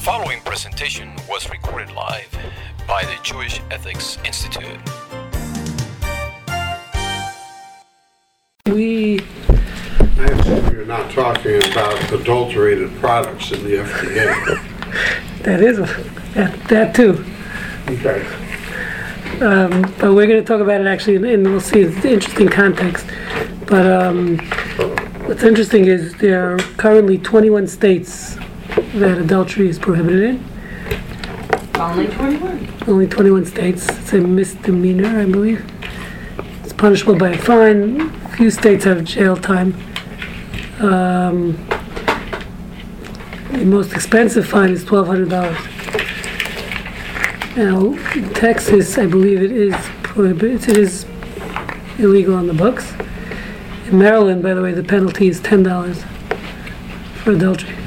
The following presentation was recorded live by the Jewish Ethics Institute. We, I assume you're not talking about adulterated products in the FDA. that is, that, that too. Okay. Um, but we're gonna talk about it actually, and- and we'll see the interesting context. But, um, what's interesting is there are currently twenty-one states that adultery is prohibited in. Only 21. Only twenty-one states. It's a misdemeanor, I believe. It's punishable by a fine. Few states have jail time. Um, the most expensive fine is twelve hundred dollars. Now, in Texas, I believe it is prohibited, it is illegal on the books. In Maryland, by the way, the penalty is ten dollars for adultery.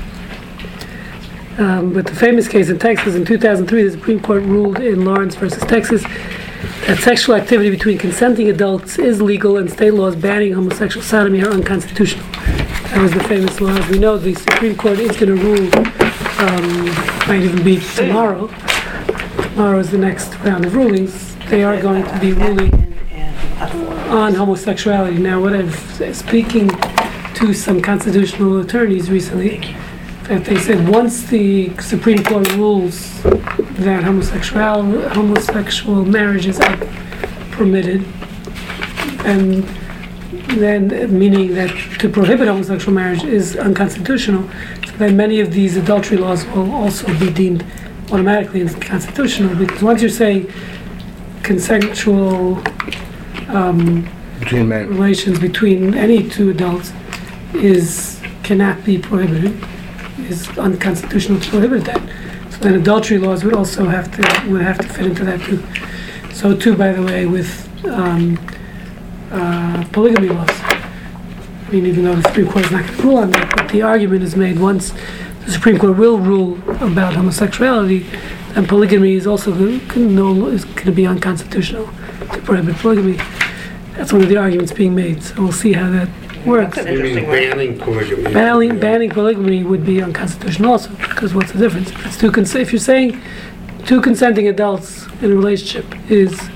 Um, but the famous case in Texas in 2003, the Supreme Court ruled in Lawrence versus Texas that sexual activity between consenting adults is legal and state laws banning homosexual sodomy are unconstitutional. That was the famous law. As we know, the Supreme Court is going to rule, um, might even be tomorrow. Tomorrow is the next round of rulings. They are going to be ruling on homosexuality. Now, what I've, speaking to some constitutional attorneys recently, that they said once the Supreme Court rules that homosexual, homosexual marriages are permitted, and then, meaning that to prohibit homosexual marriage is unconstitutional, so then many of these adultery laws will also be deemed automatically unconstitutional, because once you're saying consensual um, Between relations between any two adults is, cannot be prohibited, is unconstitutional to prohibit that. So then adultery laws would also have to, would have to fit into that too. So too, by the way, with um, uh, polygamy laws. I mean, even though the Supreme Court is not going to rule on that, but the argument is made once the Supreme Court will rule about homosexuality, then polygamy is also no, is going to be unconstitutional to prohibit polygamy. That's one of the arguments being made, so we'll see how that works. That's an You mean interesting one. banning polygamy? Banning, banning polygamy would be unconstitutional also, because what's the difference? If it's two cons- if you're saying two consenting adults in a relationship is,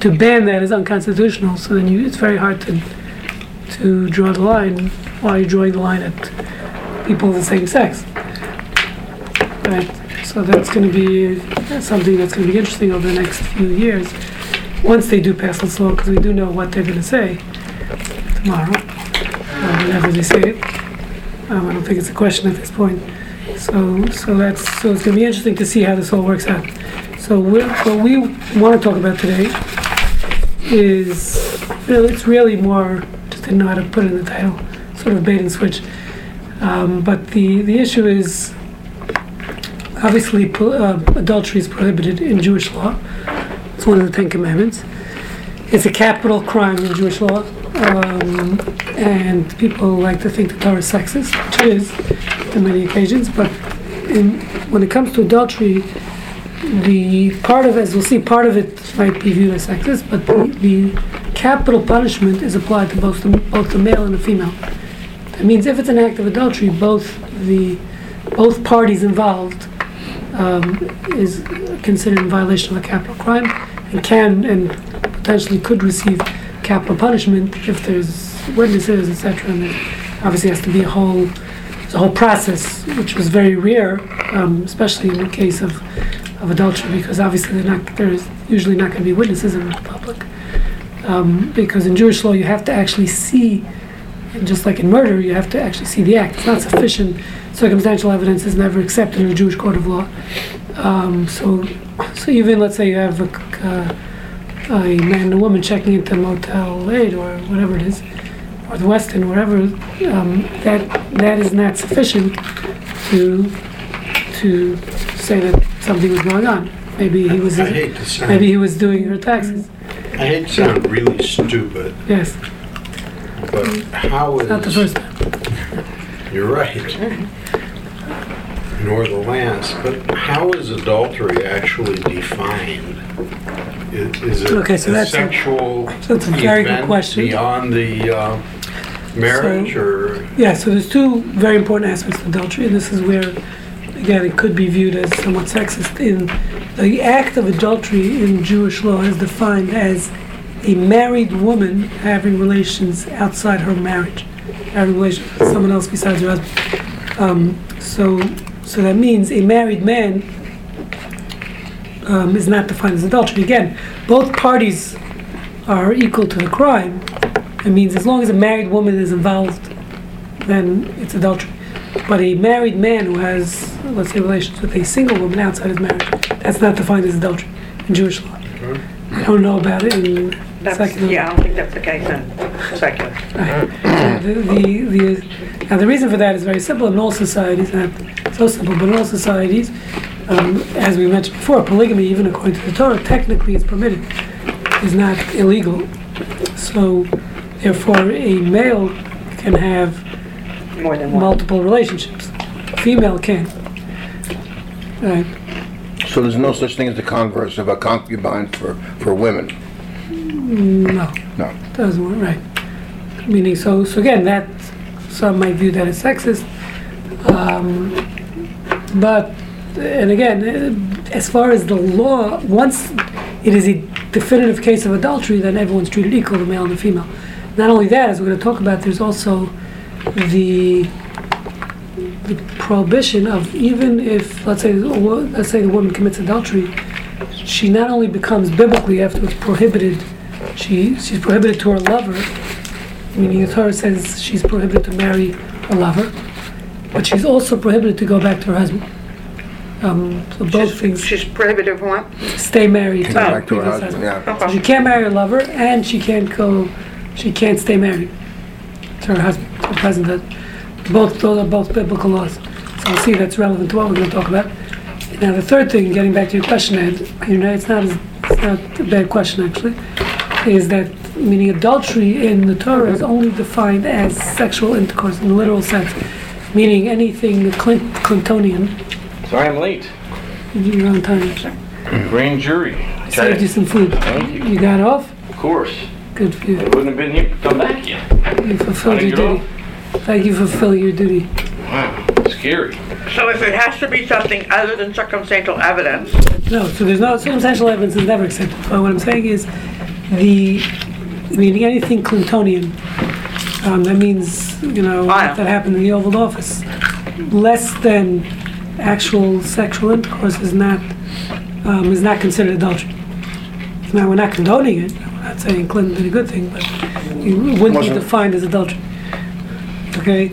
to ban that is unconstitutional, so then you, it's very hard to, to draw the line, while you're drawing the line at people of the same sex. Right, so that's gonna be something that's gonna be interesting over the next few years, once they do pass this law, because we do know what they're gonna say tomorrow, or whenever they say it. Um, I don't think it's a question at this point. So, so that's, so it's gonna be interesting to see how this all works out. So what we wanna talk about today is, really, it's really more, just didn't know how to put it in the title, sort of bait and switch. Um, but the, the issue is, obviously, uh, adultery is prohibited in Jewish law. It's one of the Ten Commandments. It's a capital crime in Jewish law. Um, and people like to think the Torah is sexist, which it is on many occasions. But in, when it comes to adultery, the part of, as we'll see, part of it might be viewed as sexist, but the, the capital punishment is applied to both the, both the male and the female. That means if it's an act of adultery, both the both parties involved um, is considered in violation of a capital crime and can and potentially could receive capital punishment if there's witnesses, etc. And there obviously has to be a whole a whole process, which was very rare, um, especially in the case of, of adultery, because obviously not there's usually not going to be witnesses in the public. Um, because in Jewish law, you have to actually see, and just like in murder, you have to actually see the act. It's not sufficient. Circumstantial evidence is never accepted in a Jewish court of law. Um, so, so even let's say you have a, uh, a man and a woman checking into the Motel 8 or whatever it is, or the Westin, wherever, um, that that is not sufficient to to say that something was going on. Maybe he was I hate to sound, maybe he was doing her taxes. I hate to sound really stupid, Yes, but how is... not the first time. You're right. Nor the last, but how is adultery actually defined? Is it Okay, so a that's a- sexual so that's a very good event question. beyond the uh, marriage or? Yeah, so there's two very important aspects of adultery, and this is where again, it could be viewed as somewhat sexist. In the act of adultery in Jewish law is defined as a married woman having relations outside her marriage, having relations with someone else besides her husband. Um, so, so that means a married man um, is not defined as adultery. Again, both parties are equal to the crime. It means as long as a married woman is involved, then it's adultery. But a married man who has, let's say, relations with a single woman outside his marriage, that's not defined as adultery in Jewish law. I don't know about it in That's, secular. yeah, I don't think that's the case in secular. Right. The, the, the, now the reason for that is very simple. In all societies, not so simple, but in all societies, um, as we mentioned before, polygamy, even according to the Torah, technically is permitted, is not illegal. So, therefore, a male can have More than one. multiple relationships. Female can. Right. So there's no such thing as the converse of a concubine for, for women? No. No. Doesn't work, right. Meaning, so, so again, that, some might view that as sexist. Um, but, and again, uh, as far as the law, once it is a definitive case of adultery, then everyone's treated equal, the male and the female. Not only that, as we're gonna talk about, there's also the, the prohibition of even if, let's say, let's say the woman commits adultery, she not only becomes biblically afterwards prohibited she she's prohibited to her lover, meaning the Torah says she's prohibited to marry a lover, but she's also prohibited to go back to her husband. Um, so both She's, things she's prohibited from what? stay married to Go her back to her previous husband, husband. yeah. So she can't marry a lover, and she can't go, she can't stay married to her husband, to her present husband. Both those are both biblical laws. So I'll see that's relevant to what we're going to talk about. Now the third thing, getting back to your question, Ed, you know, it's not as, it's not a bad question actually, is that meaning adultery in the Torah is only defined as sexual intercourse in the literal sense, meaning anything Clint, Clintonian. Sorry I'm late. You're on time. actually. Grand jury. I saved you some food. Thank you. You got off? Of course. Good for you. I wouldn't have been here, come back yet. You fulfilled How'd your it go? duty. Thank you for fulfilling your duty. Wow, scary. So if it has to be something other than circumstantial evidence, No, so there's no circumstantial evidence is never accepted. But what I'm saying is, the meaning anything Clintonian. Um, that means you know that happened in the Oval Office. Less than actual sexual intercourse is not um, is not considered adultery. Now we're not condoning it. I'm not saying Clinton did a good thing, but it wouldn't be defined as adultery. Okay.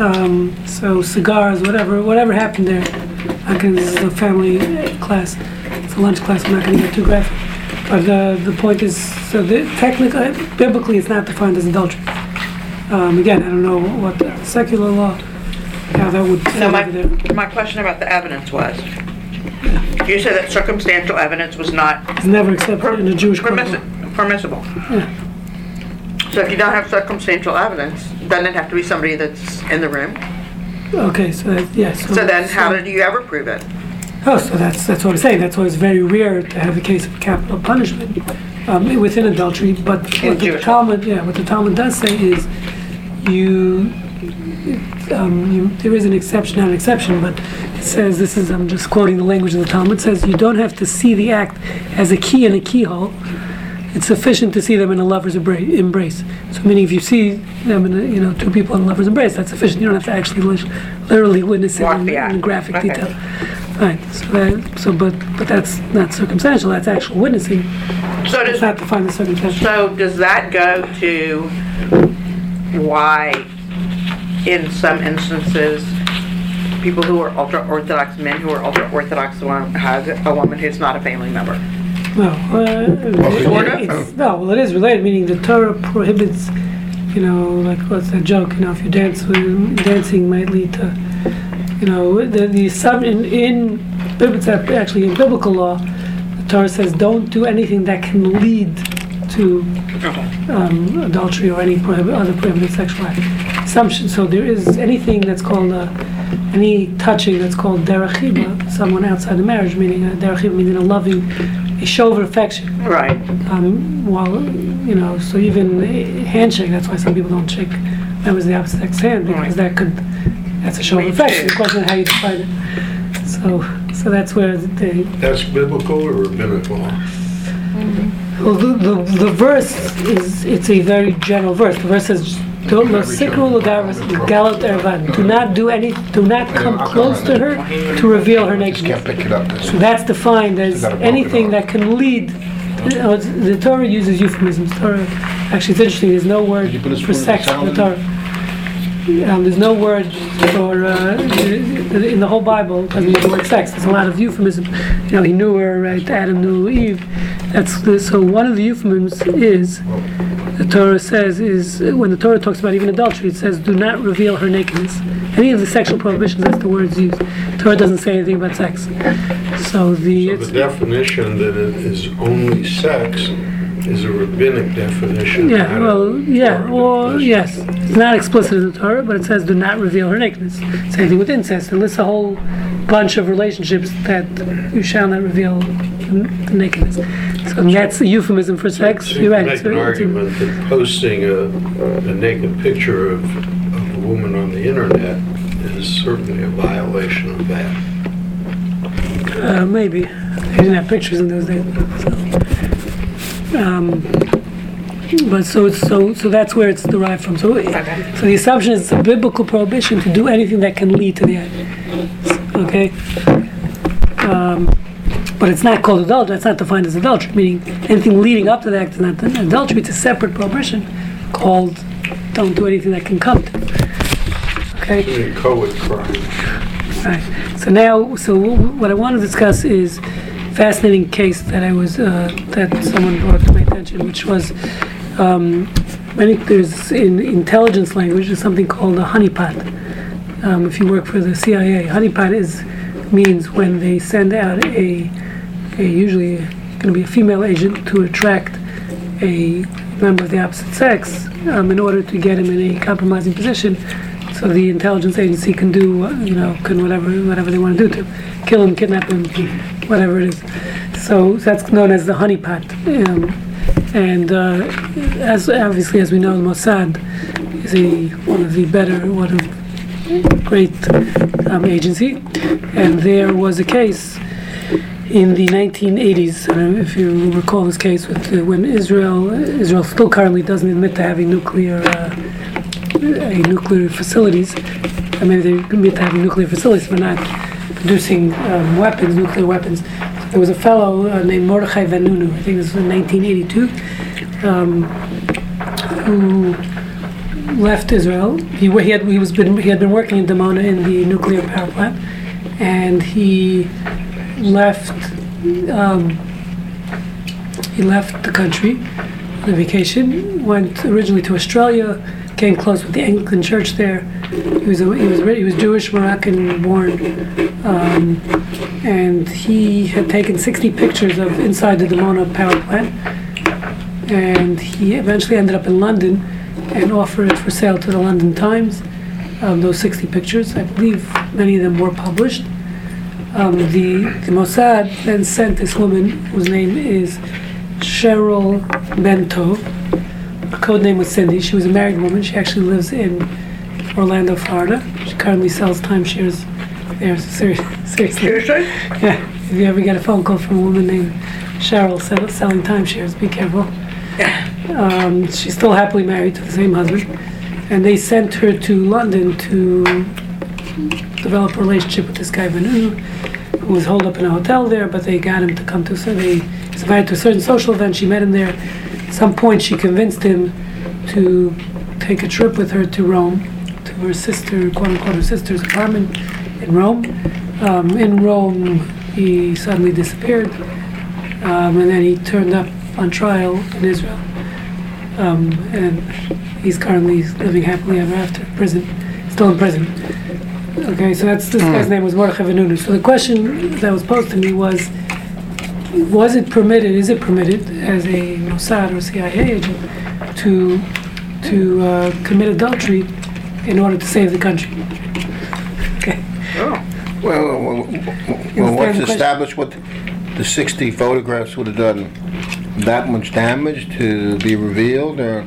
Um, so cigars, whatever, whatever happened there. I can, this is a family class. It's a lunch class. I'm not going to get too graphic. But uh, the point is, so the, technically, biblically, it's not defined as adultery. Um, again, I don't know what the secular law, how that would so my, my question about the evidence was, you said that circumstantial evidence was not It's never accepted in a Jewish permissi- permissible. So if you don't have circumstantial evidence, doesn't it have to be somebody that's in the room? Okay, so that, yes. So then how did you ever prove it? Oh, so that's that's what I'm saying. That's why it's very rare to have a case of capital punishment um, within adultery. But In what the Jewish law. Talmud, yeah, what the Talmud does say is, you, um, you there is an exception, not an exception, but it says this is I'm just quoting the language of the Talmud. Says you don't have to see the act as a key in a keyhole. It's sufficient to see them in a lover's embra- embrace. So, meaning if you see them in, a, you know, two people in a lover's embrace, that's sufficient. You don't have to actually lit- literally witness it Walk in, the in graphic Okay. detail. Right. So that, so but but that's not circumstantial. That's actual witnessing. So It's does, not defined as circumstantial. so does that go to why in some instances, people who are ultra-Orthodox, men who are ultra-Orthodox wo- have a woman who's not a family member? No. Uh, Sort it's, no. Well, it is related. Meaning the Torah prohibits. You know, like what's that joke? You know, if you dance, with- dancing might lead to. You know, the the sub in in biblical actually in biblical law, the Torah says don't do anything that can lead to um, adultery or any prohibit, other prohibited sexual act. Assumption. So there is anything that's called uh, any touching that's called derachiba, someone outside the marriage, meaning a derachiba, meaning a loving, a show of affection. Right. Um, while you know, so even a handshake. That's why some people don't shake members of the opposite sex hand because Right. that could that's a show of affection. too. The question is how you define it. So, so that's where they, That's biblical or rabbinical? well, the, the, the verse is, it's a very general verse. The verse says, "Don't lo sikru l'garas ervan." Do not do any, do not come close to her to reveal her Just nakedness. pick it up. So that's defined as gotta block it anything that can lead. uh, The Torah uses euphemisms. Torah, actually, it's interesting. There's no word you put a for sex in the? Torah. Um, there's no word for uh, in the whole Bible doesn't use the word sex. There's a lot of euphemism. You know, he knew her, right? Adam knew Eve. That's the, so. One of the euphemisms is the Torah says is when the Torah talks about even adultery, it says, "Do not reveal her nakedness." Any of the sexual prohibitions, that's the words used. Torah doesn't say anything about sex. So the, So the definition that it is only sex is a rabbinic definition. Yeah, well, yeah, or definition. yes, it's not explicit in the Torah, but it says do not reveal her nakedness. Same thing with incest. It lists a whole bunch of relationships that you shall not reveal the nakedness. So that's a euphemism for sex. So you You're can right. make an a- it's a- argument that posting a, a naked picture of, of a woman on the internet is certainly a violation of that. Uh, maybe they didn't have pictures in those days. So, um, but so it's so so that's where it's derived from. So so the assumption is it's a biblical prohibition to do anything that can lead to the act. Okay. Um, but it's not called adultery. It's not defined as adultery. Meaning anything leading up to the act is not adultery. It's a separate prohibition called don't do anything that can come to. Okay. Co-ed crime. Right. So now, so what I want to discuss is fascinating case that I was uh, that someone brought to my attention, which was um, many there's in intelligence language there's something called a honeypot. Um, if you work for the CIA, honeypot is means when they send out a, a usually going to be a female agent to attract a member of the opposite sex um, in order to get him in a compromising position so the intelligence agency can do uh, you know can whatever whatever they want to do to him. kill him kidnap him whatever it is so that's known as the honeypot um, and uh, as obviously as we know the Mossad is a one of the better one of great um, agency and there was a case in the 1980s, uh, if you recall this case, with uh, when Israel Israel still currently doesn't admit to having nuclear uh, nuclear facilities. I mean, they admit to having nuclear facilities, but not producing um, weapons, nuclear weapons. There was a fellow uh, named Mordechai Vanunu, I think this was in 1982, um, who left Israel. He, he had he was been he had been working in Dimona in the nuclear power plant, and he left. Um, he left the country on a vacation. Went originally to Australia. Came close with the Anglican Church there. He was a, he was he was Jewish Moroccan born, um, and he had taken 60 pictures of inside the Dimona power plant. And he eventually ended up in London and offered it for sale to the London Times. Um, those 60 pictures, I believe many of them were published. Um, the, the Mossad then sent this woman whose name is Cheryl Bento. Her code name was Cindy. She was a married woman. She actually lives in Orlando, Florida. She currently sells timeshares there. Ser- seriously. Seriously? Yeah. If you ever get a phone call from a woman named Cheryl sell, selling timeshares, be careful. Um, she's still happily married to the same husband. And they sent her to London to develop a relationship with this guy, Vanu, who was holed up in a hotel there, but they got him to come to, so they invited to a certain social event. She met him there. At some point, she convinced him to take a trip with her to Rome, to her sister, quote unquote, her sister's apartment in Rome. Um, in Rome, he suddenly disappeared, um, and then he turned up on trial in Israel. Um, and he's currently living happily ever after, prison, still in prison. Okay, so that's this guy's name was Mordechai Vanunu. So the question that was posed to me was, was it permitted? Is it permitted as a Mossad or CIA agent to to uh, commit adultery in order to save the country? Okay. Oh. Well, well, well, the what's established what the 60 photographs would have done that much damage to be revealed? Or,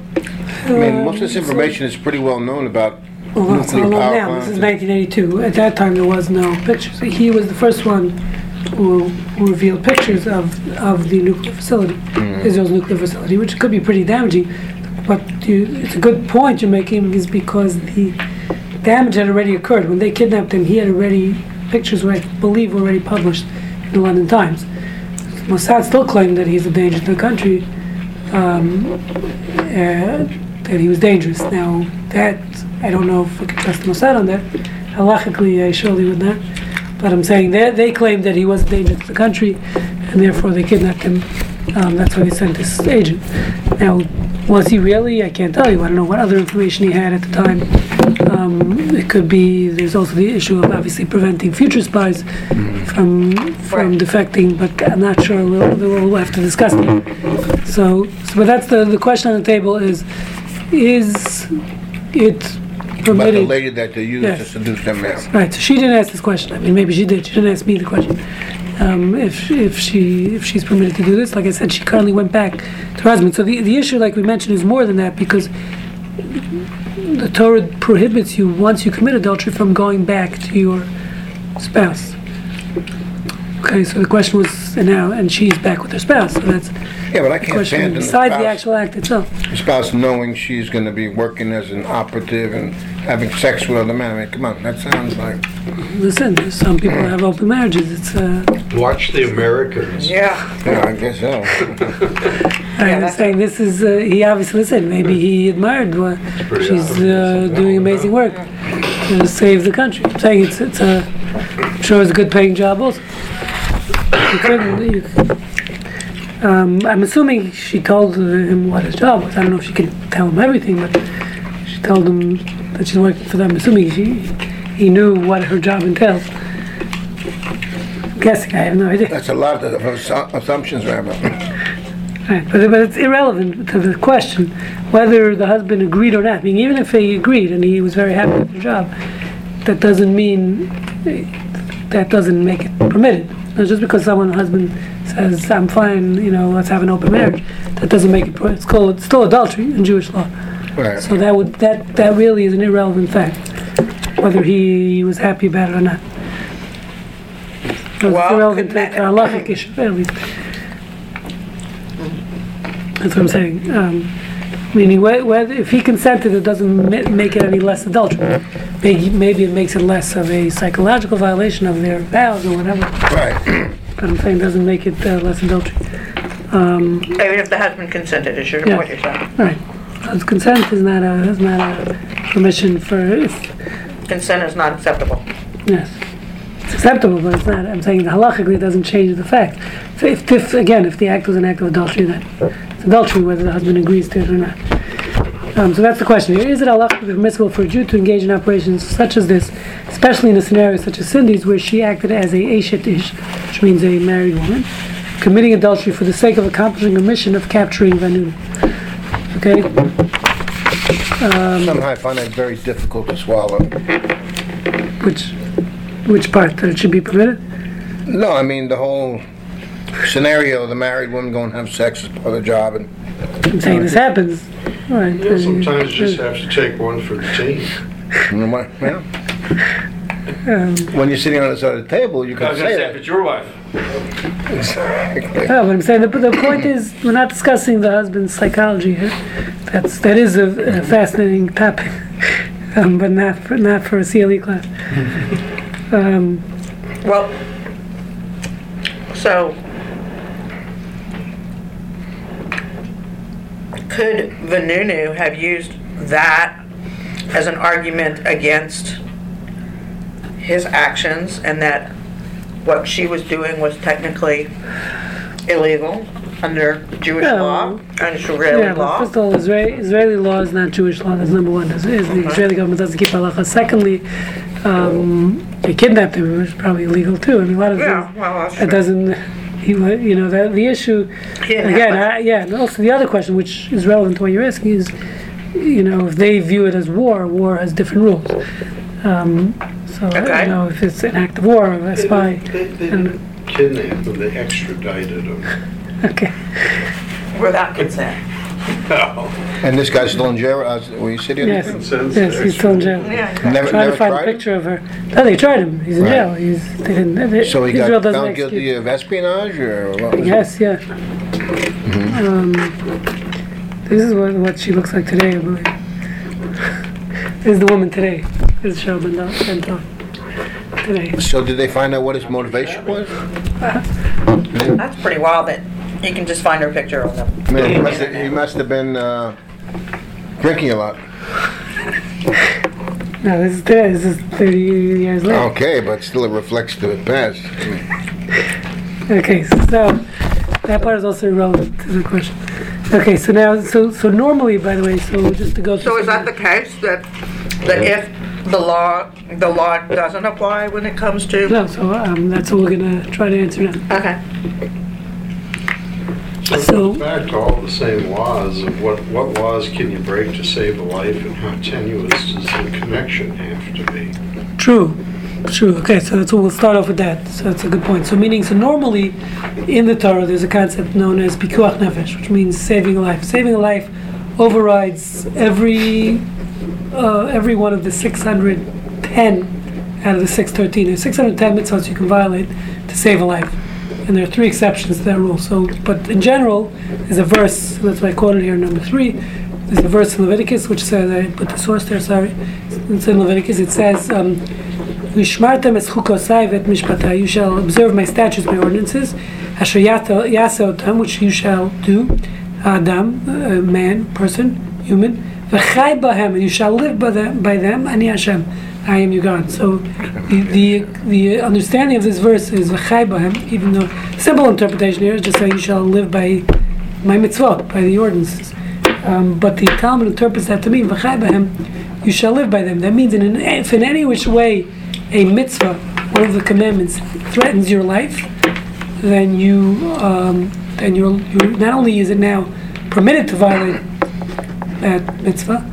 I mean, most of this Um, information is pretty well known about Well, that's how Nuclear long power now? This is plants. 1982. At that time, there was no pictures. He was the first one who, who revealed pictures of, of the nuclear facility, Israel's nuclear facility, which could be pretty damaging. But you, it's a good point you're making is because the damage had already occurred. When they kidnapped him, he had already, pictures were, I believe, were already published in the London Times. Mossad still claimed that he's a danger to the country, um, uh, that he was dangerous. Now, that, I don't know if we can trust Mossad on that. Halachically, I surely would not. But I'm saying they, they claimed that he was a danger to the country, and therefore they kidnapped him. Um, that's why they sent this agent. Now, was he really? I can't tell you. I don't know what other information he had at the time. Um, it could be. There's also the issue of obviously preventing future spies from from Right. defecting, but I'm not sure. We'll, we'll have to discuss it. So, so, but that's the the question on the table is, is it About the permitted? lady that they used to Yes. seduce them. Right, so she didn't ask this question. I mean, maybe she did. She didn't ask me the question. Um, if if she if she's permitted to do this, like I said, she currently went back to her husband. So the the issue, like we mentioned, is more than that because the Torah prohibits you once you commit adultery from going back to your spouse. Okay, so the question was, and now, and she's back with her spouse. So that's Yeah, but I can't question stand in the besides the spouse, actual act itself. spouse knowing she's gonna be working as an operative and having sex with other men. I mean, come on, that sounds like, Listen, there's some people have open marriages. It's uh, Watch the Americans. Yeah. yeah, I guess so. I'm that's- saying this is, uh, he obviously said, maybe he admired what pretty she's obvious. uh, doing amazing work to save the country. I'm saying it's, it's a, I'm sure it's a good paying job also. You couldn't, you, um, I'm assuming she told him what his job was. I don't know if she could tell him everything, but she told him that she's working for them. Assuming she, he knew what her job entails. I'm guessing, I have no idea. That's a lot of assumptions, Rabbi. Right, but, but it's irrelevant to the question whether the husband agreed or not. I mean, even if he agreed and he was very happy with the job, that doesn't mean that doesn't make it permitted. Now, just because someone husband says I'm fine, you know, let's have an open marriage, that doesn't make it. pro- It's called it's still adultery in Jewish law. Right. So that would that that really is an irrelevant fact, whether he was happy about it or not. So it's Well, irrelevant to could the halachic issue, at least. That's what I'm saying. Um, meaning, whe- whether if he consented, it doesn't ma- make it any less adultery. Maybe, maybe it makes it less of a psychological violation of their vows or whatever. Right. But I'm saying doesn't make it uh, less adultery. Even if the husband consented, is your, Yeah. what you're saying. All right. So consent is not a is not a permission for if Consent is not acceptable. Yes. It's acceptable, but it's not. I'm saying halachically it doesn't change the fact. So if, if again, if the act was an act of adultery, then it's adultery whether the husband agrees to it or not. Um, so that's the question here. Is it halachically permissible for a Jew to engage in operations such as this, especially in a scenario such as Cindy's, where she acted as a eshet ish, which means a married woman, committing adultery for the sake of accomplishing a mission of capturing Vanun? Okay? Somehow I find that very difficult to swallow. Which, which part? That it should be permitted? No, I mean, the whole scenario, of the married woman going to have sex as part of the job and, I'm saying this happens. All right. Yeah, sometimes you just have to take one for the team. yeah. Um, When you're sitting on the side of the table, you I can was say say, if that. it's your wife. Exactly. Yeah, but I'm saying the, the point is we're not discussing the husband's psychology here. That's that is a, a fascinating topic, um, but not for not for a CLE class. Um, Well, so could Vanunu have used that as an argument against his actions and that what she was doing was technically illegal under Jewish law, under Israeli yeah, law? first of all, Israeli, Israeli law is not Jewish law. That's number one. Is, is the Israeli government doesn't keep halacha. Secondly, um, they kidnapped him, which is probably illegal too. I mean, a lot of Yeah, things. well, that's It doesn't. He, wa- you know, that the issue. He Again, I, yeah, and also the other question, which is relevant to what you're asking, is, you know, if they view it as war, war has different rules. Um, so, Okay. you know, if it's an act of war, a spy. They, they didn't kidnap him, they extradited him. Okay. Without consent. And this guy's still in jail, uh, were you sitting? Yes, Since yes, he's still in jail. Yeah. Never, Trying never to find a tried it? picture of her. No, they tried him. He's in Right. jail. He's they didn't. They, So he Israel got doesn't found guilty execute. of espionage or what was it? Yes, yeah. Mm-hmm. Um, this is what, what she looks like today, I believe. this is the woman today. This is Cheryl Bendel, Bendel today. So did they find out what his motivation was? That's pretty wild that you can just find her picture on them. Man, he must have, he must have been, uh, drinking a lot. No, this is today. This is 30 years later. Okay, but still it reflects the past. Okay, so that part is also relevant to the question. Okay, so now, so so normally, by the way, so just to go through. So is some- that the case that, that if the law, the law doesn't apply when it comes to? No, so um, that's what we're gonna try to answer now. Okay. So it So- goes back to all the same laws of what, what laws can you break to save a life and how tenuous does the connection have to be? True, true. Okay, so that's what we'll start off with that. So that's a good point. So meaning, so normally in the Torah, there's a concept known as pikuach nefesh, which means saving a life. Saving a life overrides every uh, every one of the 610 out of the 613. There's 610 mitzvahs you can violate to save a life. And there are three exceptions to that rule. So, but in general, there's a verse, that's why I quoted here, number three. There's a verse in Leviticus which says, I put the source there, sorry. It's in Leviticus. It says, um. You shall observe my statutes, my ordinances. Which you shall do. Adam, uh, man, person, human. And you shall live by them. By them, ani Hashem, I am your God. So, the the, the understanding of this verse is v'chai bahem. Even though simple interpretation here is just saying you shall live by my mitzvot, by the ordinances. Um, but the Talmud interprets that to mean v'chai bahem, you shall live by them. That means in an, if in any which way a mitzvah, one of the commandments, threatens your life, then you um, then you're, you not only is it now permitted to violate that mitzvah,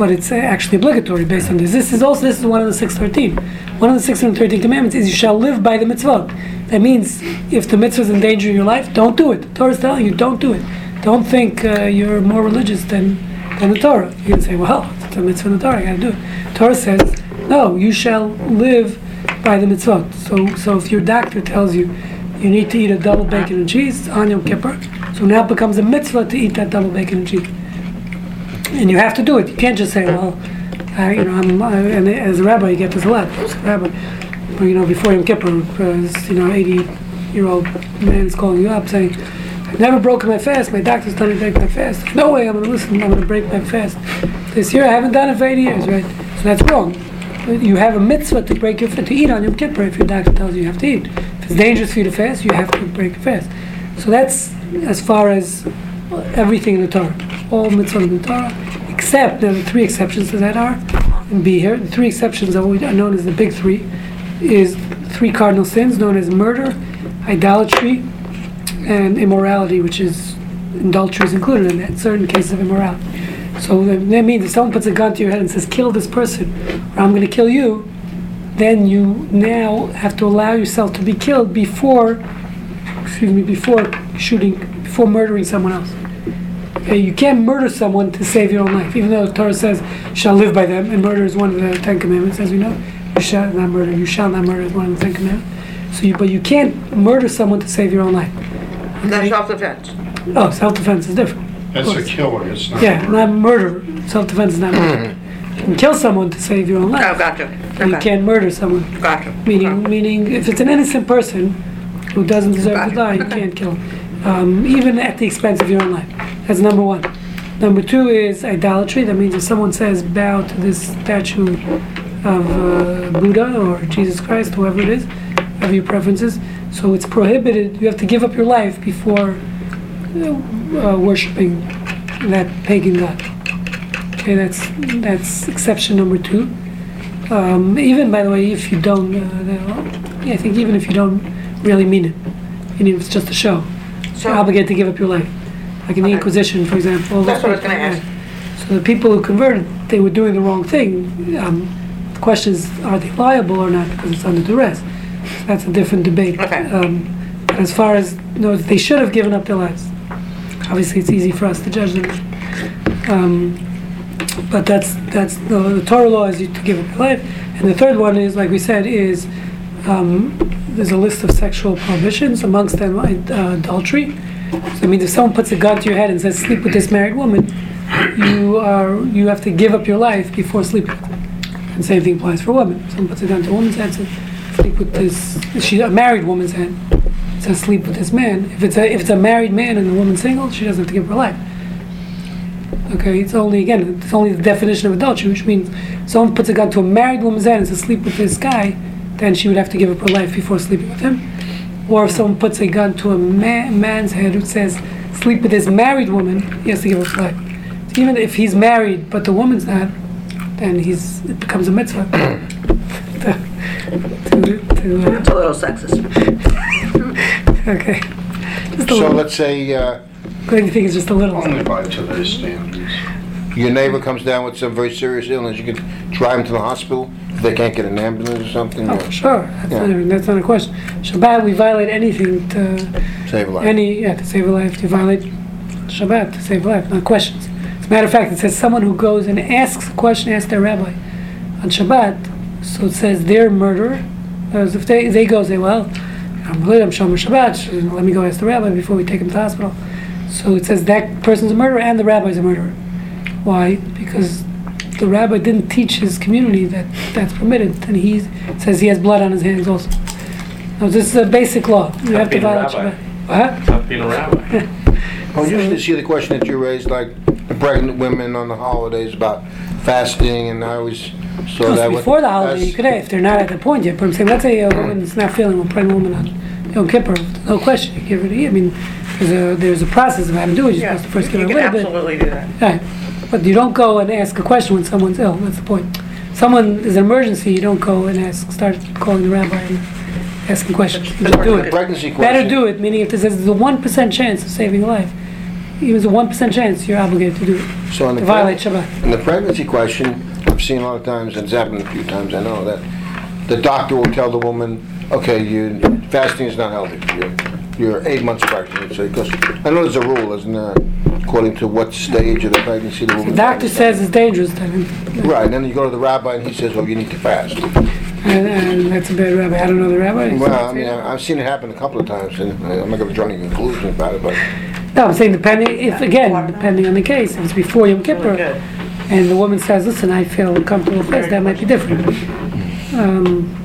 but it's actually obligatory based on this. This is also this is one of the six thirteen. One of the six hundred thirteen commandments is you shall live by the mitzvah. That means if the mitzvah is endangering your life, don't do it. The Torah is telling you don't do it. Don't think uh, you're more religious than than the Torah. You can say, well, it's a mitzvah in the Torah, I got to do it. Torah says, no, you shall live by the mitzvah. So so if your doctor tells you you need to eat a double bacon and cheese on Yom Kippur, so now it becomes a mitzvah to eat that double bacon and cheese and you have to do it. You can't just say, "Well, I, you know, I'm." I, and as a rabbi, you get this a lot. As a rabbi, but you know, before Yom Kippur, uh, you know, eighty-year-old man is calling you up saying, "I've never broken my fast. My doctor's telling me to break my fast. No way, I'm going to listen. I'm going to break my fast. This year, I haven't done it for eighty years, right? So that's wrong. You have a mitzvah to break your fast, to eat on Yom Kippur if your doctor tells you you have to eat. If it's dangerous for you to fast, you have to break your fast. So that's as far as everything in the Torah, all mitzvahs in the Torah, except there are three exceptions to that are, and be here. The three exceptions are known as the big three, is three cardinal sins known as murder, idolatry, and immorality, which is adultery is included in that. Certain cases of immorality. So that means if someone puts a gun to your head and says, "Kill this person," or "I'm going to kill you," then you now have to allow yourself to be killed before excuse me, before shooting, before murdering someone else. Okay, you can't murder someone to save your own life, even though the Torah says, shall live by them, and murder is one of the Ten Commandments, as we know. You shall not murder, you shall not murder is one of the Ten Commandments. So you, but you can't murder someone to save your own life. That's self-defense. Oh, self-defense is different. That's a killer, it's not. Yeah, not murder. Self-defense is not murder. You can kill someone to save your own life. Oh, life. gotcha. but You can't murder someone. Gotcha. Meaning, meaning, if it's an innocent person who doesn't deserve to die, you can't kill him, um, even at the expense of your own life. That's number one. Number two is idolatry. That means if someone says bow to this statue of uh, Buddha or Jesus Christ, whoever it is, of your preferences, so it's prohibited. You have to give up your life before uh, worshiping that pagan god. Okay, that's that's exception number two. Um, even by the way, if you don't, uh, I think even if you don't really mean it, even if it's just a show, So- you're obligated to give up your life. Like in the Okay. Inquisition, for example. That's what I was gonna ask. So the people who converted, they were doing the wrong thing. Um, the question is, are they liable or not because it's under duress? That's a different debate. Okay. Um, but as far as, no, they should have given up their lives. Obviously, it's easy for us to judge them Um, but that's that's the, the Torah law is you to give up your life, and the third one is like we said is um, there's a list of sexual prohibitions amongst them uh, adultery. So I mean, if someone puts a gun to your head and says sleep with this married woman, you are you have to give up your life before sleeping. And same thing applies for women. Someone puts a gun to a woman's head, and says sleep with this. She's a married woman's head. Says sleep with this man. If it's a if it's a married man and the woman's single, she doesn't have to give up her life. Okay, it's only again, it's only the definition of adultery, which means someone puts a gun to a married woman's head and says sleep with this guy, then she would have to give up her life before sleeping with him. Or if someone puts a gun to a ma- man's head who says sleep with this married woman, he has to give up his life. Even if he's married but the woman's not, then he's it becomes a mitzvah. to, to, to, It's a little sexist. uh, okay. Just a So little. let's say, uh, I think it's just a little. Only by today's standards. your neighbor comes down with some very serious illness, you can drive him to the hospital if they can't get an ambulance or something, Oh, or for sure. That's, Yeah. not, that's not a question. Shabbat, we violate anything to save a life. any yeah to save a life. To violate Shabbat to save a life, not questions. As a matter of fact, it says someone who goes and asks a question, asks their rabbi on Shabbat. So it says they're murderer. Uh, As if they they go say, well, I'm lit, I'm Shomer Shabbat. you know, Let me go ask the rabbi before we take him to the hospital. So it says that person's a murderer and the rabbi's a murderer. Why? Because the rabbi didn't teach his community that that's permitted, and he says he has blood on his hands also. Now, this is a basic law. You have to being a violate rabbi. Shabbat. What? Stop being a rabbi. Oh, usually see the question that you raised, like the pregnant women on the holidays about fasting, and I always saw No, that. so with- before the holiday, as- you could have, if they're not at the point yet. But I'm saying, let's say a woman's not feeling, a pregnant woman on Yom Kippur, no question, you give her the, I mean, there's a, there's a process of how to do it. You're Yeah, supposed to first you give her can a little bit. absolutely do that. Right. But you don't go and ask a question when someone's ill. That's the point. Someone is an emergency. You don't go and ask, start calling the rabbi and asking questions. You just do it. Pregnancy Better do it. Meaning, if there's a one percent chance of saving a life, even a one percent chance, you're obligated to do it. So in the To violate Shabbat. In the pregnancy question, I've seen a lot of times, and it's happened a few times, I know, that the doctor will tell the woman, okay, you, fasting is not healthy for you. You're eight months pregnant, so, because, I know there's a rule, isn't there, according to what stage of the pregnancy the woman. The doctor says it's dangerous, then, Right, and then you go to the rabbi and he says, well, you need to fast. and, and that's a bad rabbi. I don't know the rabbi. Well, I mean, I- I've seen it happen a couple of times, and I'm not gonna draw any conclusions about it, but No, I'm saying depending, if again, depending on the case, if it's before Yom Really Kippur, good. and the woman says, listen, I feel comfortable with this, that might be different. Um,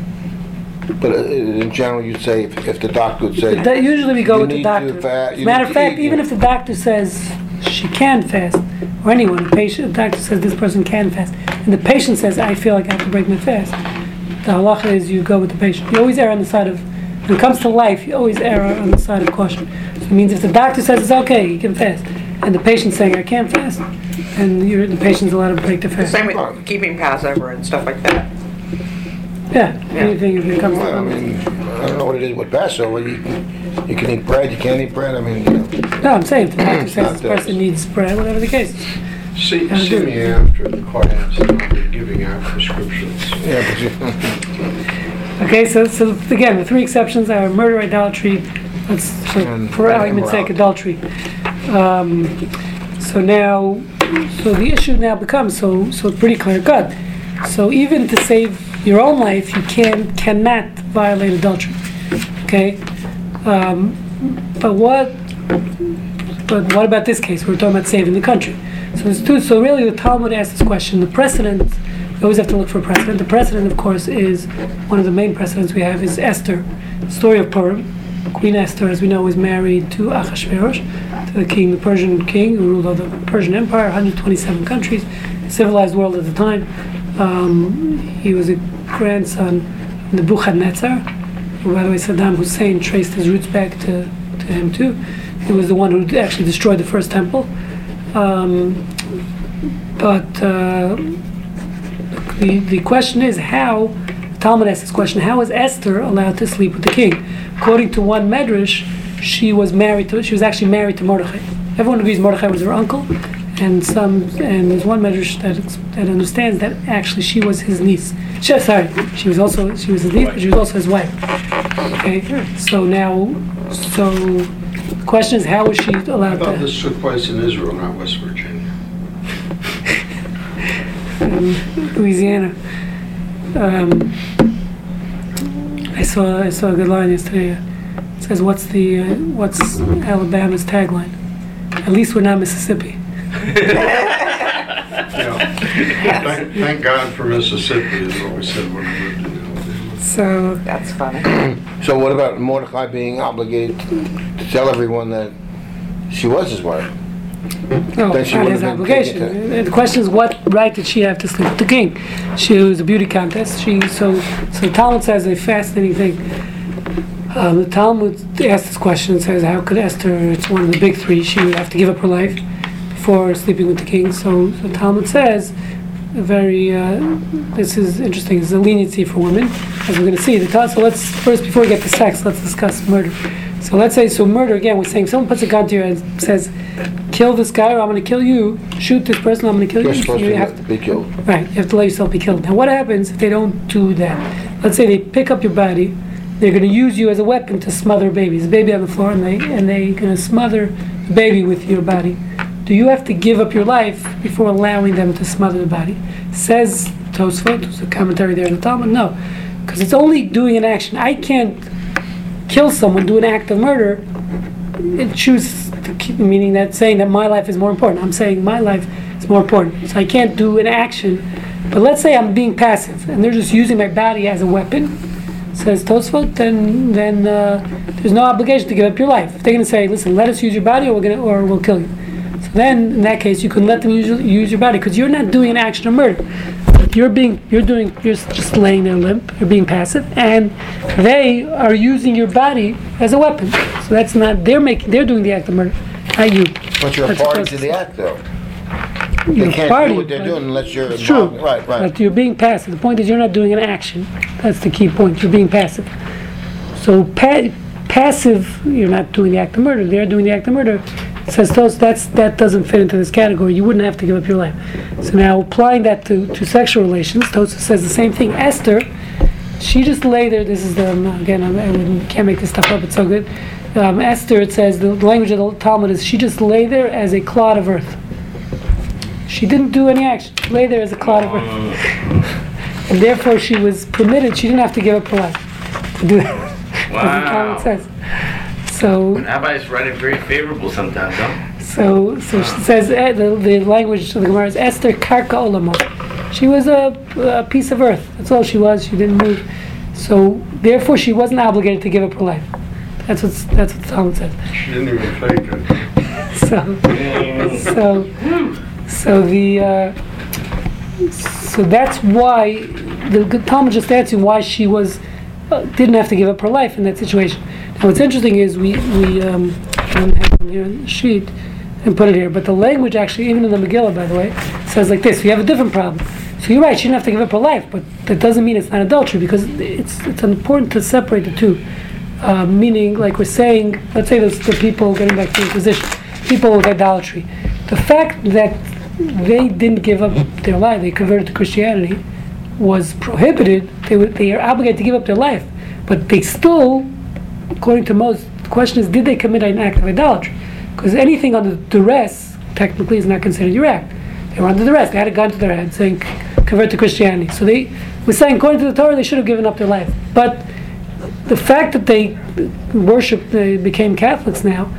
But uh, in general, you'd say, if if the doctor would say. that- usually we go "You with the need to doctor. fa- you matter need of to fact, eat," even if the doctor says she can fast, or anyone, a patient, the doctor says this person can fast, and the patient says, I feel like I have to break my fast, the halacha is you go with the patient. You always err on the side of, when it comes to life, you always err on the side of caution. So it means if the doctor says it's okay, you can fast, and the patient's saying I can't fast, and you're, the patient's allowed to break the fast. Same with keeping Passover and stuff like that. Yeah, anything if it comes Well, I to, mean, I don't know what it is with Passover, you, you can eat bread, you can't eat bread, I mean, you know. no, I'm saying if the doctor says Not this person needs bread, whatever the case. is. See, Yeah, see do me after the class, and I'll be giving out prescriptions. Yeah, but you, Okay, so, so again, the three exceptions are murder, idolatry, let's, for, And for argument's sake, adultery. Um, so now, so the issue now becomes, so, so it's pretty clear cut. So even to save your own life, you can, cannot violate adultery, okay? Um, but what, but what about this case? We're talking about saving the country. So there's two, so really the Talmud asks this question, the precedent, we always have to look for precedent. The precedent, of course, is, one of the main precedents we have is Esther, the story of Purim. Queen Esther, as we know, was married to Achashverosh, to the king, the Persian king who ruled over the Persian Empire, 127 countries, civilized world at the time. Um, he was a grandson of Nebuchadnezzar, by the way, Saddam Hussein traced his roots back to, to him too. He was the one who actually destroyed the first temple. Um, but uh, the, the question is how, Talmud asks this question, how is Esther allowed to sleep with the king? According to one medrash, she was married to, she was actually married to Mordechai. Everyone agrees Mordechai was her uncle, and some, and there's one medrash that, that understands that actually she was his niece. She, sorry, she was also, she was his niece, but she was also his wife. Okay, so now, so the question is how was she I allowed thought to? this took place in Israel, not West Virginia. in Louisiana. Um, I saw I saw a good line yesterday. Uh, it says, "What's the uh, what's Alabama's tagline? At least we're not Mississippi." Yeah. Thank, thank God for Mississippi is what we said when we lived in Alabama. So That's funny. So what about Mordecai being obligated to tell everyone that she was his wife? no, Then it's she not wouldn't his have been obligation. taken The question is, what right did she have to sleep with the king? She was a beauty contest. She so so Talmud says a fascinating thing. Um, the Talmud asks this question. Says, how could Esther? It's one of the big three. She would have to give up her life before sleeping with the king. So the Talmud says, very. Uh, this is interesting. It's a leniency for women, as we're going to see. The Tal- so let's first, before we get to sex, let's discuss murder. So let's say so. Murder again. We're saying someone puts a gun to you and says, "Kill this guy, or I'm going to kill you. Shoot this person, I'm going to kill You're you." supposed you to have to be killed. Right, you have to let yourself be killed. Now, what happens if they don't do that? Let's say they pick up your body, they're going to use you as a weapon to smother babies. A baby on the floor, and they and they're going to smother the baby with your body. Do you have to give up your life before allowing them to smother the body? Says Tosfot, who's a commentary there in the Talmud. No, because it's only doing an action. I can't kill someone, do an act of murder, and choose to keep, meaning that saying that my life is more important. I'm saying my life is more important. So I can't do an action. But let's say I'm being passive and they're just using my body as a weapon, says Tosfot, then then uh, there's no obligation to give up your life. If they're going to say, listen, let us use your body or we're gonna, or we'll kill you. Then in that case you can let them use, your- use your body because you're not doing an action of murder. You're being, you're doing, you're just laying there limp. You're being passive, and they are using your body as a weapon. So that's not they're making, they're doing the act of murder, not you. But you're a That's party to the act, though. You're They can't party, do what they're doing unless you're It's true. Right, right. But you're being passive. The point is you're not doing an action. That's the key point. You're being passive. So pa- passive, you're not doing the act of murder. They're doing the act of murder. Says those that's that doesn't fit into this category. You wouldn't have to give up your life. So now applying that to, to sexual relations, Tosa says the same thing. Esther, she just lay there. This is the again. I'm- I can't make this stuff up. It's so good. Um, Esther, it says the language of the Talmud is she just lay there as a clod of earth. She didn't do any action. She lay there as a clod of earth. And therefore she was permitted, she didn't have to give up her life to do that. As the Wow. Talmud says. So, Rabbis write it very favorable sometimes, huh? so, so she says, eh, the, the language of the Gemara is Esther Karka Olamo. She was a, a piece of earth. That's all she was. She didn't move. So, therefore she wasn't obligated to give up her life. That's what, that's what the Talmud says. She didn't even fake it. So, so, so the uh, so that's why the Talmud just answering why she was didn't have to give up her life in that situation. Now, what's interesting is we we um, have it here on the sheet and put it here, but the language actually, even in the Megillah, by the way, says like this. You have a different problem. So you're right; she didn't have to give up her life, but that doesn't mean it's not adultery because it's it's important to separate the two. Uh, meaning, like we're saying, let's say there's the people getting back to the Inquisition, people with idolatry. The fact that they didn't give up their life, they converted to Christianity, was prohibited. They were, they are obligated to give up their life, but they still, according to most, the question is, did they commit an act of idolatry? Because anything under duress technically is not considered your act. They were under duress. They had a gun to their head saying, convert to Christianity. So they were saying, according to the Torah, they should have given up their life. But the fact that they worship, they became Catholics now,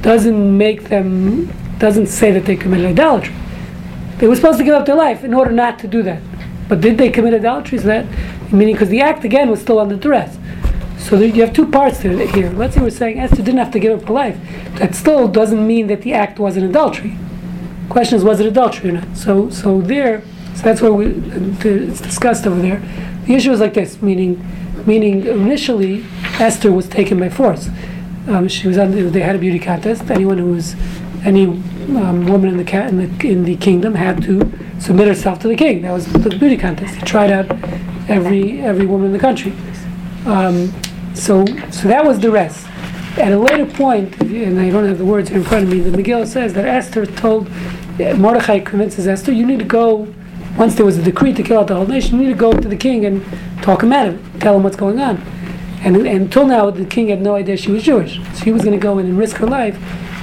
doesn't make them, doesn't say that they committed idolatry. They were supposed to give up their life in order not to do that. But did they commit adultery? Is that meaning because the act again was still under duress? So you have two parts to here. Let's say we're saying Esther didn't have to give up her life. That still doesn't mean that the act wasn't adultery. Question is, was it adultery or not? So, so there, so that's where we it's discussed over there. The issue is like this, meaning, meaning initially Esther was taken by force. Um, she was on. They had a beauty contest. Anyone who was, any um, woman in the, ca- in the in the kingdom had to submit herself to the king. That was the beauty contest. He tried out every every woman in the country. Um, so so that was the rest. At a later point, and I don't have the words in front of me, the Megillah says that Esther told Mordechai convinces Esther, you need to go. Once there was a decree to kill out the whole nation, you need to go to the king and talk him out of it, tell him what's going on. And, and until now, the king had no idea she was Jewish. She was going to go in and risk her life.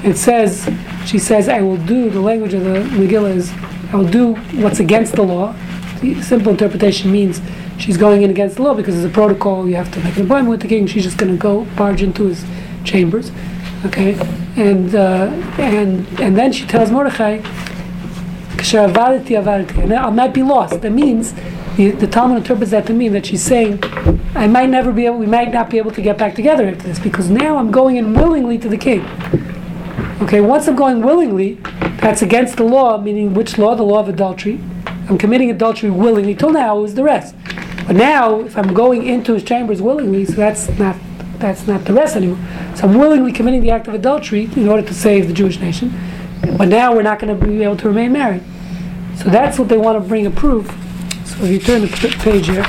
It says, she says, I will do, the language of the Megillah is, I will do what's against the law, the simple interpretation means she's going in against the law because there's a protocol. You have to make an appointment with the king. She's just going to go barge into his chambers, okay? And uh, and and then she tells Mordechai, I might be lost. That means the, the Talmud interprets that to mean that she's saying, "I might never be able. We might not be able to get back together after this because now I'm going in willingly to the king." Okay, once I'm going willingly, that's against the law, meaning which law? The law of adultery. I'm committing adultery willingly. Till now, it was the rest. But now, if I'm going into his chambers willingly, so that's not that's not the rest anymore. So I'm willingly committing the act of adultery in order to save the Jewish nation. But now we're not going to be able to remain married. So that's what they want to bring a proof. So if you turn the page here,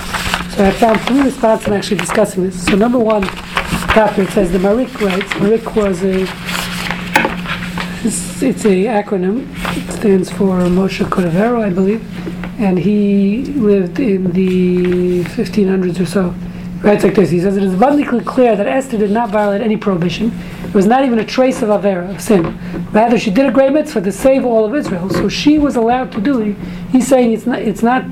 so I found three responses in actually discussing this. So number one chapter, it says the Marik writes, Marik was a it's, it's a acronym. It stands for Moshe Cordovero, I believe, and he lived in the 1500s or so. Writes like this. He says it is abundantly clear that Esther did not violate any prohibition. There was not even a trace of avera of sin. Rather, she did a great mitzvah to save all of Israel. So she was allowed to do it. He's saying it's not. It's not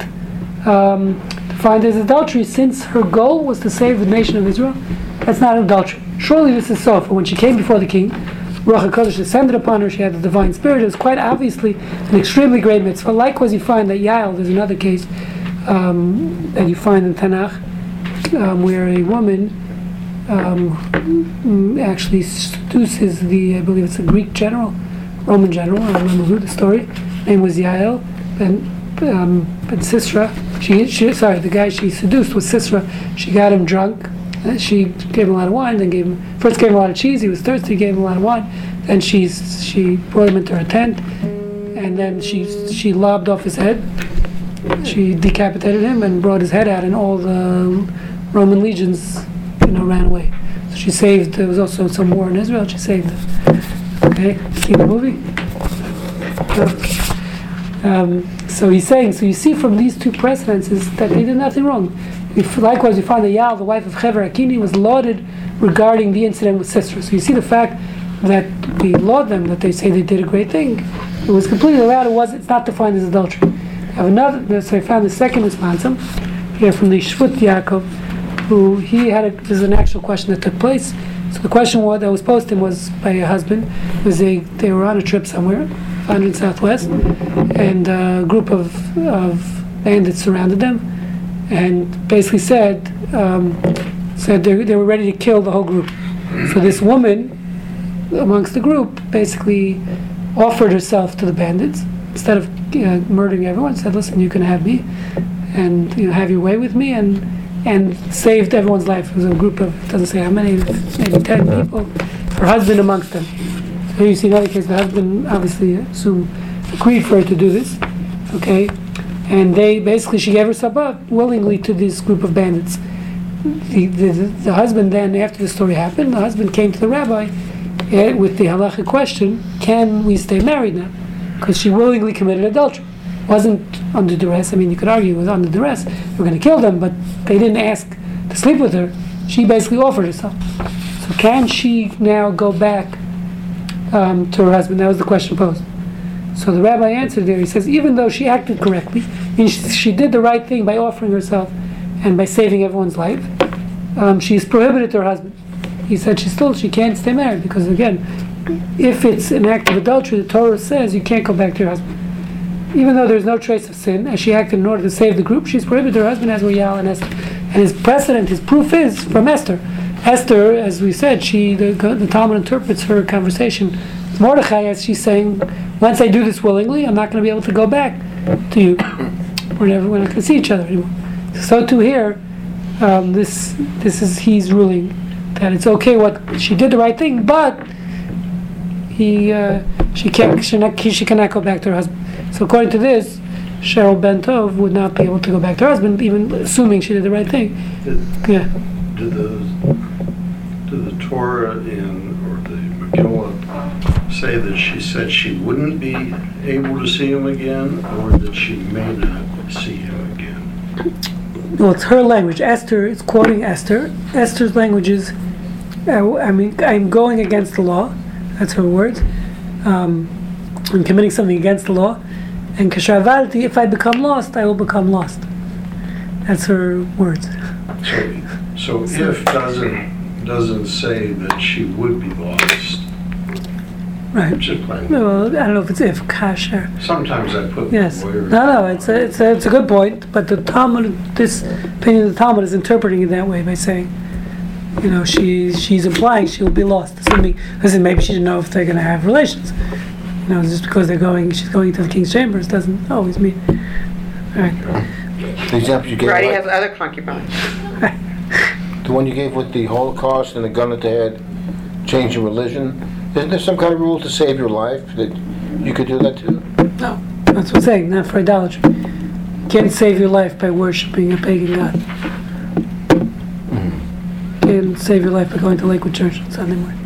um, defined as adultery since her goal was to save the nation of Israel. That's not adultery. Surely this is so. For when she came before the king, Ruach HaKodesh descended upon her, she had the divine spirit. It was quite obviously an extremely great mitzvah. Likewise, you find that Yael, there's another case um, that you find in Tanakh, um, where a woman um, mm, actually seduces the, I believe it's a Greek general, Roman general, I don't remember who the story, name was Yael, and um, but Sisra, she, she, sorry, the guy she seduced was Sisra, she got him drunk, uh, she gave him a lot of wine, then gave him first gave him a lot of cheese. He was thirsty, gave him a lot of wine. Then she she brought him into her tent, and then she she lobbed off his head. She decapitated him and brought his head out, and all the Roman legions, you know, ran away. So she saved. There was also some war in Israel. She saved them. Okay, see the movie. Um, so he's saying, so you see from these two precedences that they did nothing wrong. Likewise, we find that Yael, the wife of Hever HaKeini, was lauded regarding the incident with Sisera. So you see the fact that we laud them, that they say they did a great thing. It was completely allowed. It was. It's not defined as adultery. I have another. So I found the second response here from the Shvut Yaakov, who he had. A, this is an actual question that took place. So the question was, that was posed to him was by a husband. Was a, they were on a trip somewhere, found in Southwest, and a group of, of bandits surrounded them, and basically said um, said they, they were ready to kill the whole group. So this woman amongst the group basically offered herself to the bandits instead of uh, murdering everyone. Said, "Listen, you can have me, and you know, have your way with me," and and saved everyone's life. It was a group of doesn't say how many, maybe ten people. Her husband amongst them. So you see another case. The husband obviously assume agreed for her to do this. Okay, and they basically she gave herself up willingly to this group of bandits. The, the, the husband then, after the story happened, the husband came to the rabbi eh, with the halachic question: Can we stay married now? Because she willingly committed adultery. Wasn't under duress. I mean, you could argue it was under duress. They were going to kill them, but they didn't ask to sleep with her. She basically offered herself. So can she now go back um, to her husband? That was the question posed. So the rabbi answered there. He says, even though she acted correctly, and she, she did the right thing by offering herself and by saving everyone's life, um, she is prohibited to her husband. He said she still she can't stay married because again, if it's an act of adultery, the Torah says you can't go back to your husband. Even though there's no trace of sin, as she acted in order to save the group, she's prohibited her husband as Yael and Esther. And his precedent, his proof is from Esther. Esther, as we said, she the, the Talmud interprets her conversation Mordechai as she's saying, once I do this willingly, I'm not going to be able to go back to you. We're never going to see each other anymore. So too here, um, this this is he's ruling that it's okay what she did the right thing, but he uh, she can't she, not, she cannot go back to her husband. So according to this, Cheryl Bentov would not be able to go back to her husband, even assuming she did the right thing. Yeah. Do the, do the Torah in, or the Megillah say that she said she wouldn't be able to see him again, or that she may not see him again? Well, it's her language. Esther is quoting Esther. Esther's language is, uh, I mean, I'm going against the law. That's her words. Um, I'm committing something against the law. And kashavalti, if I become lost, I will become lost. That's her words. So, so if doesn't, doesn't say that she would be lost, Right. just plain. Well, I don't know if it's if kasher. Sometimes I put Yes. where. No, no, it's a, it's a, it's a good point, but the Talmud, this opinion of the Talmud is interpreting it that way by saying, you know, she, she's implying she will be lost. Assuming, listen, maybe she didn't know if they're going to have relations. You know, just because they're going, she's going to the king's chambers doesn't always mean. All right. The example you gave, Brady like, has other concubines. the one you gave with the Holocaust and the gun at the head, changing religion, isn't there some kind of rule to save your life that you could do that too? No, that's what I'm saying, not for idolatry. You can't save your life by worshiping a pagan god. You can't save your life by going to Lakewood Church on Sunday morning.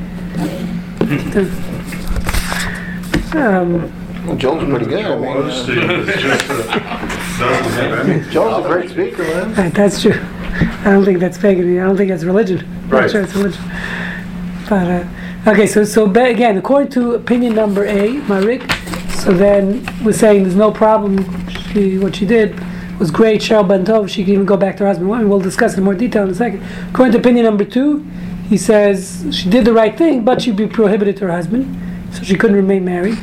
um, Well, Joel's pretty good. I mean, Osteen uh, a- doesn't have any. Joel's a great speaker, man. right, that's true. I don't think that's pagan. I don't think that's religion. I'm not sure it's religion. But uh, okay, so so again, according to opinion number A, Marik, so then we're saying there's no problem. She what she did was great. Cheryl Bentov, she can even go back to her husband. Well, discuss in more detail in a second. According to opinion number two, he says she did the right thing, but she'd be prohibited to her husband, so she couldn't remain married.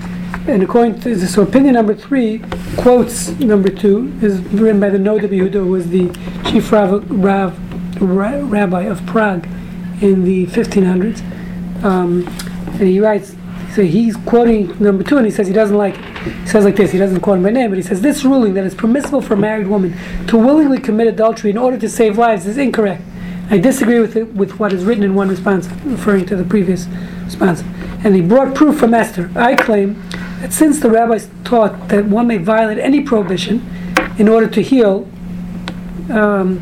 And according to this, so opinion number three, quotes number two is written by the Noda Yehuda, who was the chief rav, rav, rabbi of Prague in the 1500s. Um, and he writes, so he's quoting number two, and he says he doesn't like. He says like this, he doesn't quote him by name, but he says, This ruling that it's permissible for a married woman to willingly commit adultery in order to save lives is incorrect. I disagree with it, with what is written in one response, referring to the previous response. And he brought proof from Esther. I claim that since the rabbis taught that one may violate any prohibition in order to heal, um,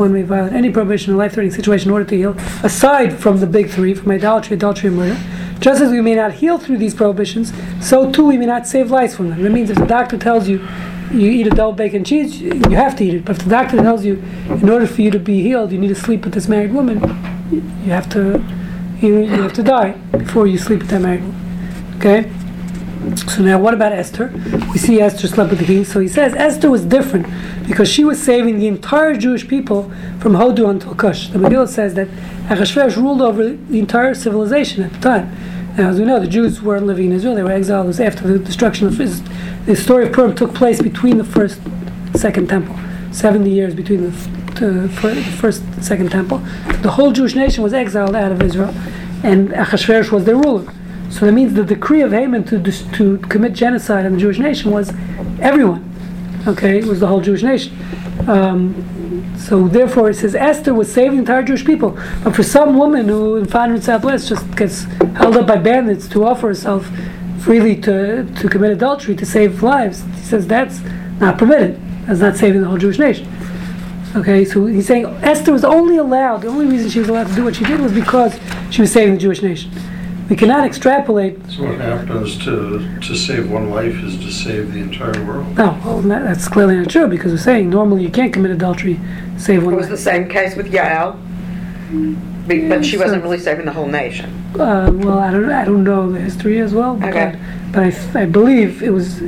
one may violate any prohibition in a life-threatening situation in order to heal, aside from the big three, from idolatry, adultery, and murder. Just as we may not heal through these prohibitions, so too we may not save lives from them. That means if the doctor tells you you eat a double bacon cheese, you have to eat it. But if the doctor tells you in order for you to be healed, you need to sleep with this married woman, you have to you, you have to die before you sleep with that married woman. Okay. So now, what about Esther? We see Esther slept with the king. So he says Esther was different because she was saving the entire Jewish people from Hodu until Cush. The Megillah says that Achashverosh ruled over the entire civilization at the time. Now, as we know, the Jews weren't living in Israel; they were exiled. It was after the destruction of Israel. The story of Purim took place between the first second temple. Seventy years between the first second temple. The whole Jewish nation was exiled out of Israel, and Achashverosh was their ruler. So that means the decree of Haman to to commit genocide on the Jewish nation was everyone. Okay, it was the whole Jewish nation. Um, so therefore, it says Esther was saving the entire Jewish people. But for some woman who in 500 Southwest just gets held up by bandits to offer herself freely to, to commit adultery to save lives, he says that's not permitted. That's not saving the whole Jewish nation. Okay, so he's saying Esther was only allowed, the only reason she was allowed to do what she did was because she was saving the Jewish nation. We cannot extrapolate So what happens to, to save one life is to save the entire world. No, well, that- that's clearly not true because we're saying normally you can't commit adultery, save one. It one was the life. same case with Yael, be- but she wasn't really saving the whole nation. Uh, well, I don't, I don't know the history as well, but, Okay. but I, I believe it was uh,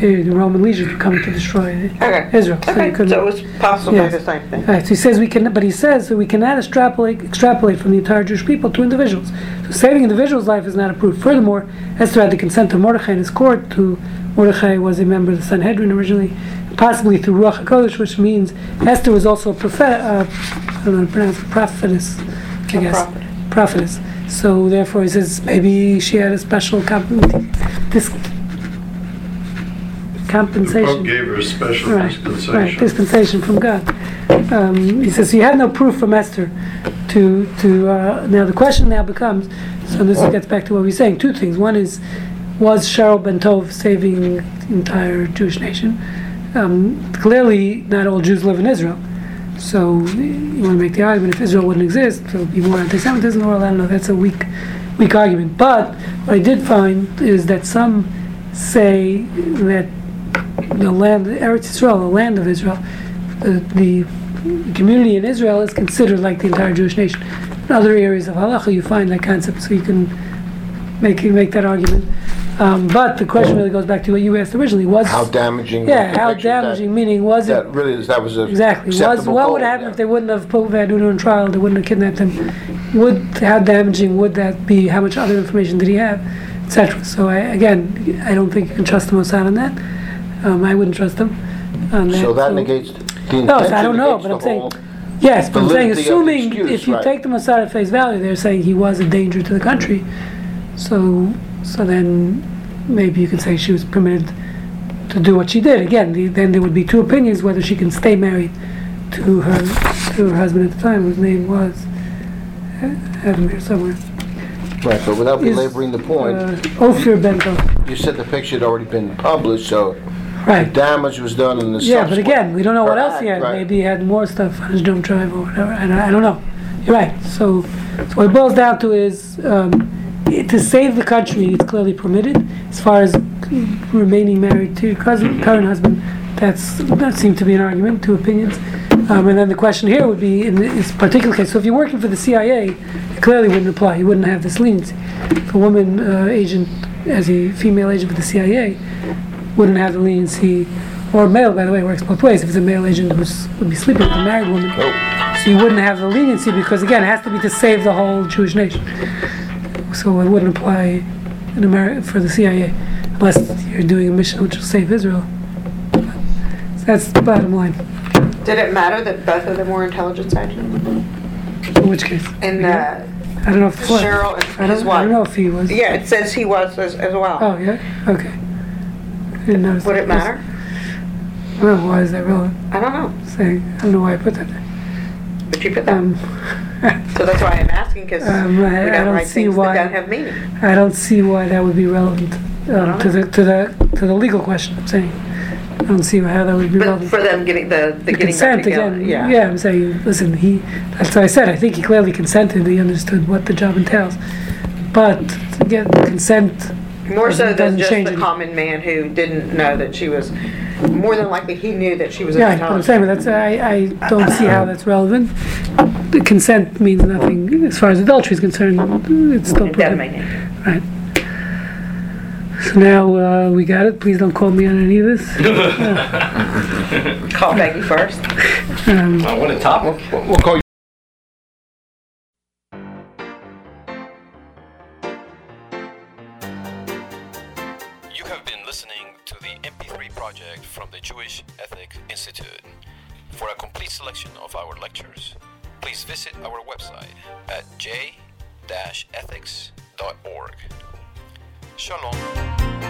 the Roman legions were coming to destroy Okay. Israel. So, you Okay, couldn't- so it was possibly Yes. the same thing. Right, so he says we can, but he says that we cannot extrapolate extrapolate from the entire Jewish people to individuals. So saving individuals' life is not approved. Furthermore, Esther had the consent of Mordechai in his court. Who Mordechai was a member of the Sanhedrin originally, possibly through Ruach Hakodesh, which means Esther was also a prophet. Uh, I don't know how to pronounce prophetess, I A guess, prophet. prophetess. So therefore, he says maybe she had a special comp- this compensation. Pope gave her a special Right, right, dispensation. dispensation from God. Um, he says, you have no proof from Esther to, to, uh, now the question now becomes, so this gets back to what we we're saying, two things. One is, was Cheryl Bentov saving the entire Jewish nation? Um, clearly, not all Jews live in Israel. So you want to make the argument if Israel wouldn't exist, there would be more anti-Semitism in the world. I don't know. That's a weak, weak argument. But what I did find is that some say that the land, Eretz Israel, the land of Israel, the, the community in Israel is considered like the entire Jewish nation. In other areas of halacha, you find that concept, so you can make make that argument. Um, but the question really goes back to what you asked originally: was How damaging? yeah, the how picture that- damaging? Meaning, was it That really, is- that was a. Exactly. Was, acceptable what goal, would happen yeah. if they wouldn't have put Vanunu in trial? They wouldn't have kidnapped him. Would how damaging would that be? How much other information did he have, etc. So I, again, I don't think you can trust the Mossad on that. Um, I wouldn't trust them on that. So that negates, the No, intention I don't know, but I'm saying- whole. Yes, but I'm saying, validity of the assuming excuse, if you right. take the Mossad at face value, they're saying he was a danger to the country. So, so then maybe you could say she was permitted to do what she did. Again, the, then there would be two opinions whether she can stay married to her to her husband at the time, whose name was I have him here somewhere. Right, but without Is, belaboring the point, Uh, Ophir Bento. you said the picture had already been published, so Right. damage was done in the Yeah, but again, we don't know what else he had. Right. Maybe he had more stuff on his jump drive or whatever. And I, I don't know. You're right. So, so what it boils down to is um, to save the country, it's clearly permitted. As far as remaining married to your cousin, current husband, that's that seemed to be an argument, two opinions. Um, and then the question here would be in this particular case. So if you're working for the CIA, it clearly wouldn't apply. You wouldn't have this leniency. If a woman uh, agent, as a female agent for the CIA, wouldn't have the leniency, or male, by the way, works both ways. If it's a male agent who's would be sleeping with a married woman, so you wouldn't have the leniency because again, it has to be to save the whole Jewish nation. So it wouldn't apply in America for the CIA unless you're doing a mission which will save Israel. So that's the bottom line. Did it matter that both of them were intelligence agents? In which case, In uh, I don't know if what. Cheryl I don't, I don't know if he was. Yeah, it says he was as, as well. Oh yeah. Okay. I didn't notice. Would that. it matter? Well, why is that relevant? I don't know, Saying I don't know why I put that. there. but you put that. Um, So that's why I'm asking, because we Um, I- I don't don't write see things why- that don't have meaning. I don't see why that would be relevant um, to the to the to the legal question. I'm saying I don't see how that would be But relevant. for them getting the, the The getting back consent together, again. yeah. Yeah, I'm saying, listen, he. That's what I said. I think he clearly consented. He understood what the job entails, but to get consent. More so than doesn't just change the common man who didn't know that she was, more than likely, he knew that she was Yeah, but I'm saying, but that's I, I don't see how that's relevant. The consent means nothing as far as adultery is concerned. It's still It prohibited. make. Right. So now uh, we got it. Please don't call me on any of this. Call Becky first. Um, Oh, what a topic. We'll we'll call you. You selection of our lectures, please visit our website at j-ethics.org. Shalom.